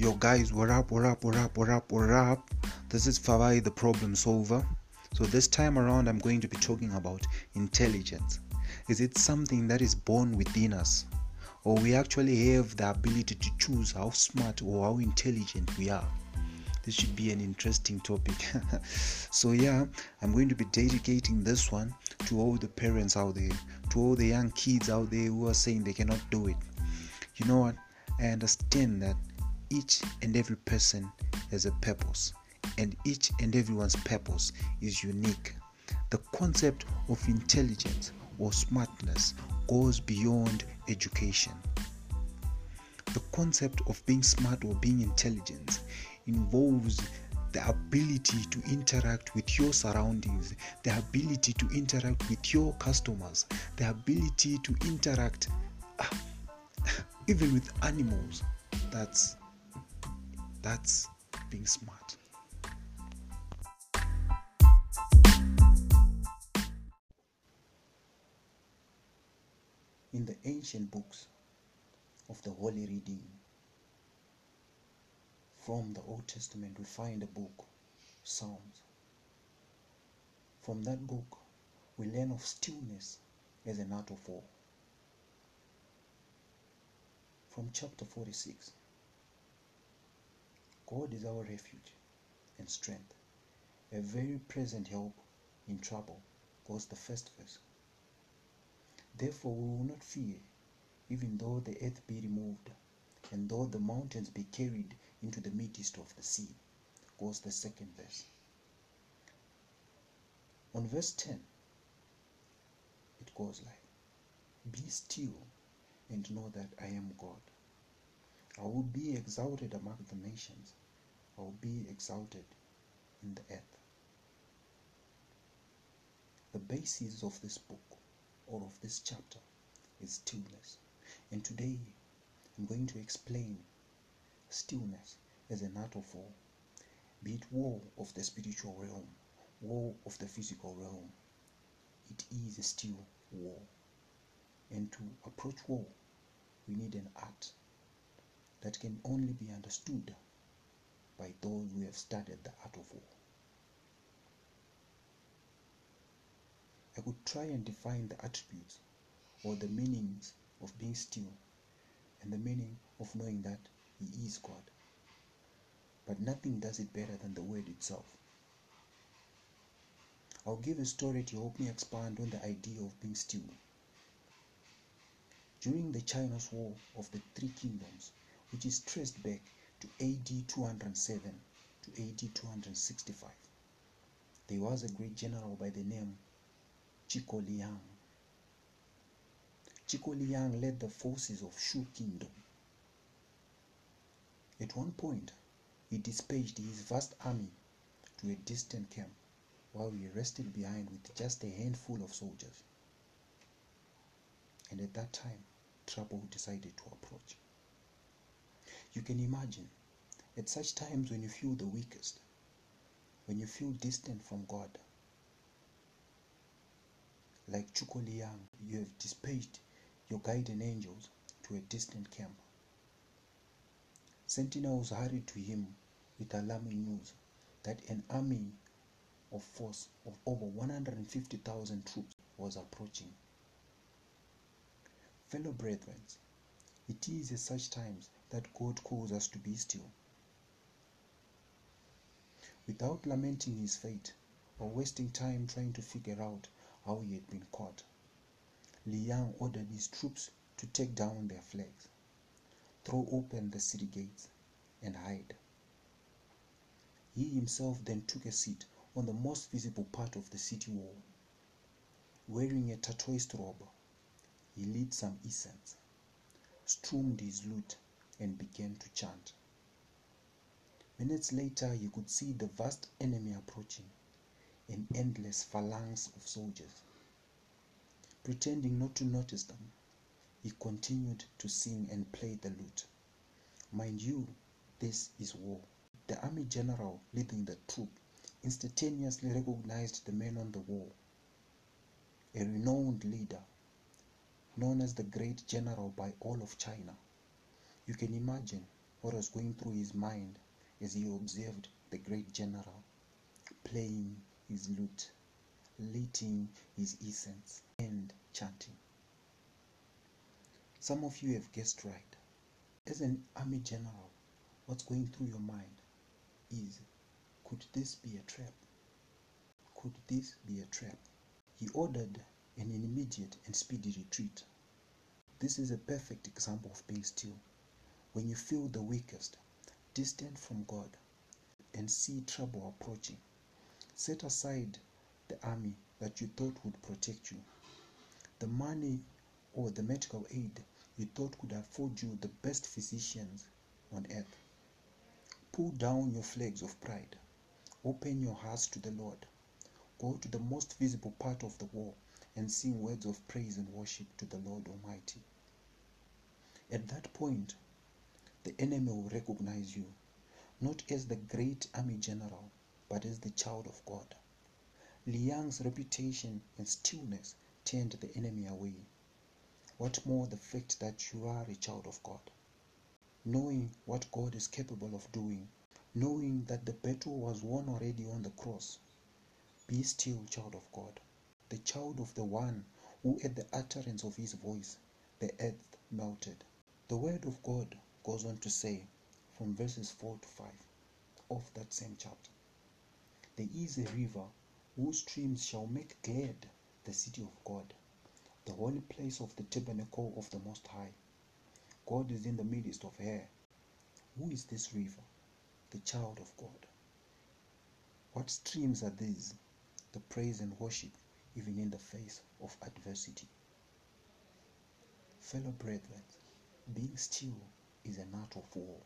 Yo guys, what up, what up, what up, what up, what up? This is Favai the problem solver. So this time around I'm going to be talking about intelligence. Is it something that is born within us? Or we actually have the ability to choose how smart or how intelligent we are? This should be an interesting topic. so yeah, I'm going to be dedicating this one to all the parents out there, to all the young kids out there who are saying they cannot do it. You know what? I understand that each and every person has a purpose, and each and everyone's purpose is unique. The concept of intelligence or smartness goes beyond education. The concept of being smart or being intelligent involves the ability to interact with your surroundings, the ability to interact with your customers, the ability to interact uh, even with animals. That's that's being smart. In the ancient books of the Holy Reading from the Old Testament, we find a book, Psalms. From that book, we learn of stillness as an art of war. From chapter 46, God is our refuge and strength, a very present help in trouble, goes the first verse. Therefore we will not fear, even though the earth be removed, and though the mountains be carried into the midst of the sea, goes the second verse. On verse 10, it goes like, Be still and know that I am God. I will be exalted among the nations. Will be exalted in the earth. The basis of this book or of this chapter is stillness. And today I'm going to explain stillness as an art of war, be it war of the spiritual realm, war of the physical realm. It is still war. And to approach war, we need an art that can only be understood by those who have studied the art of war. I could try and define the attributes or the meanings of being still and the meaning of knowing that He is God. But nothing does it better than the word itself. I'll give a story to help me expand on the idea of being still. During the Chinese War of the Three Kingdoms, which is traced back to AD 207 to AD 265. There was a great general by the name Zhou Liang. Zhou Liang led the forces of Shu Kingdom. At one point, he dispatched his vast army to a distant camp while he rested behind with just a handful of soldiers. And at that time, trouble decided to approach. You can imagine at such times when you feel the weakest, when you feel distant from God, like Zhou Liang, you have dispatched your guardian angels to a distant camp. Sentinels hurried to him with alarming news that an army of force of over 150,000 troops was approaching. Fellow brethren, it is at such times that God calls us to be still. Without lamenting his fate or wasting time trying to figure out how he had been caught, Liang ordered his troops to take down their flags, throw open the city gates, and hide. He himself then took a seat on the most visible part of the city wall. Wearing a turquoise robe, he lit some incense, strummed his lute, and began to chant. Minutes later, you could see the vast enemy approaching, an endless phalanx of soldiers. Pretending not to notice them, he continued to sing and play the lute. Mind you, this is war. The army general leading the troop instantaneously recognized the man on the wall, a renowned leader known as the great general by all of China. You can imagine what was going through his mind as he observed the great general playing his lute, lighting his incense, and chanting. Some of you have guessed right. As an army general, what's going through your mind is could this be a trap? Could this be a trap? He ordered an immediate and speedy retreat. This is a perfect example of being still. When you feel the weakest, distant from God, and see trouble approaching, set aside the army that you thought would protect you, the money or the medical aid you thought could afford you the best physicians on earth. Pull down your flags of pride. Open your hearts to the Lord. Go to the most visible part of the wall and sing words of praise and worship to the Lord Almighty. At that point, the enemy will recognize you not as the great army general, but as the child of God. Liang's reputation and stillness turned the enemy away. What more the fact that you are a child of God? Knowing what God is capable of doing, knowing that the battle was won already on the cross. Be still, child of God, the child of the one who, at the utterance of his voice, the earth melted. The word of God goes on to say, from verses 4 to 5 of that same chapter, There is a river whose streams shall make glad the city of God, the holy place of the tabernacle of the Most High. God is in the midst of her. Who is this river? The child of God. What streams are these? The praise and worship, even in the face of adversity. Fellow brethren, being still is an art of war.